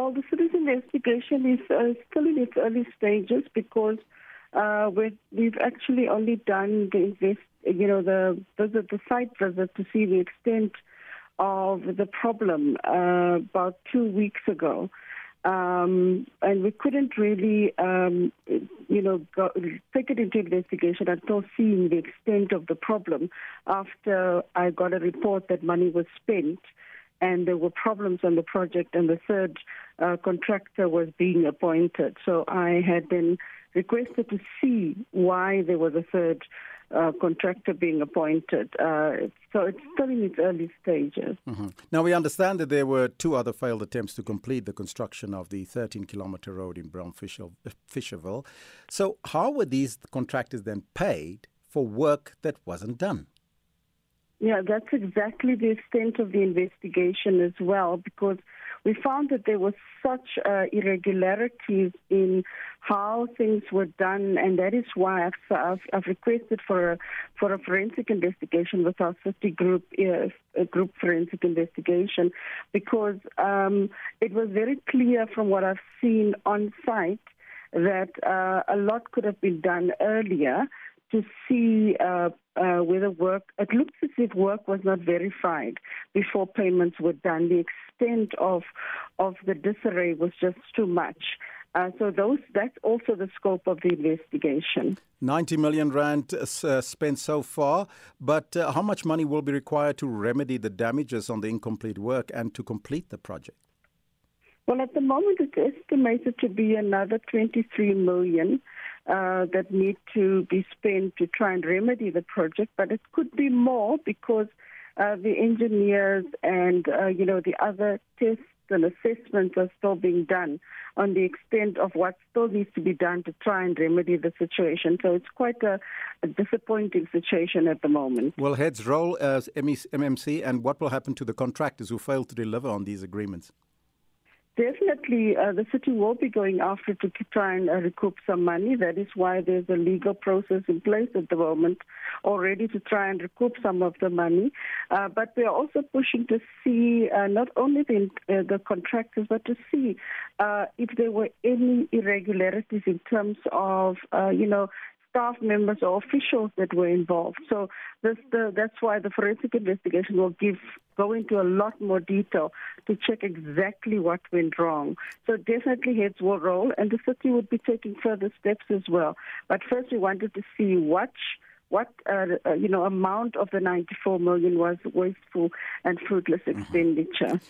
Well, the city's investigation is uh, still in its early stages because uh, we've, we've actually only done the invest, you know, the visit, the site visit to see the extent of the problem uh, about two weeks ago. Um, and we couldn't really, um, you know, go, take it into investigation until seeing the extent of the problem after I got a report that money was spent and there were problems on the project and the third uh, contractor was being appointed. So I had been requested to see why there was a third uh, contractor being appointed. Uh, so it's still in its early stages. Mm-hmm. Now, we understand that there were two other failed attempts to complete the construction of the 13 kilometer road in Braamfischerville. So, how were these contractors then paid for work that wasn't done? Yeah, that's exactly the extent of the investigation as well, because we found that there was such uh, irregularities in how things were done, and that is why I've, I've, I've requested for a, for a forensic investigation with our city group, uh, group forensic investigation, because um, it was very clear from what I've seen on site that uh, a lot could have been done earlier to see uh, uh, whether work, it looks as if work was not verified before payments were done. The extent of, of the disarray was just too much. Uh, so those that's also the scope of the investigation. 90 million rand uh, spent so far, but uh, how much money will be required to remedy the damages on the incomplete work and to complete the project? Well, at the moment it's estimated to be another 23 million uh, that need to be spent to try and remedy the project, but it could be more because uh, the engineers and uh, you know the other tests and assessments are still being done on the extent of what still needs to be done to try and remedy the situation. So it's quite a, a disappointing situation at the moment. Well, heads roll as MMC, and what will happen to the contractors who fail to deliver on these agreements? Definitely, uh, the city will be going after to try and uh, recoup some money. That is why there's a legal process in place at the moment already to try and recoup some of the money. Uh, but we are also pushing to see uh, not only the, uh, the contractors, but to see uh, if there were any irregularities in terms of, you know, staff members or officials that were involved. So this, the, that's why the forensic investigation will give go into a lot more detail to check exactly what went wrong. So definitely heads will roll, and the city would be taking further steps as well. But first, we wanted to see what what uh, uh, you know amount of the 94 million was wasteful and fruitless mm-hmm. expenditure.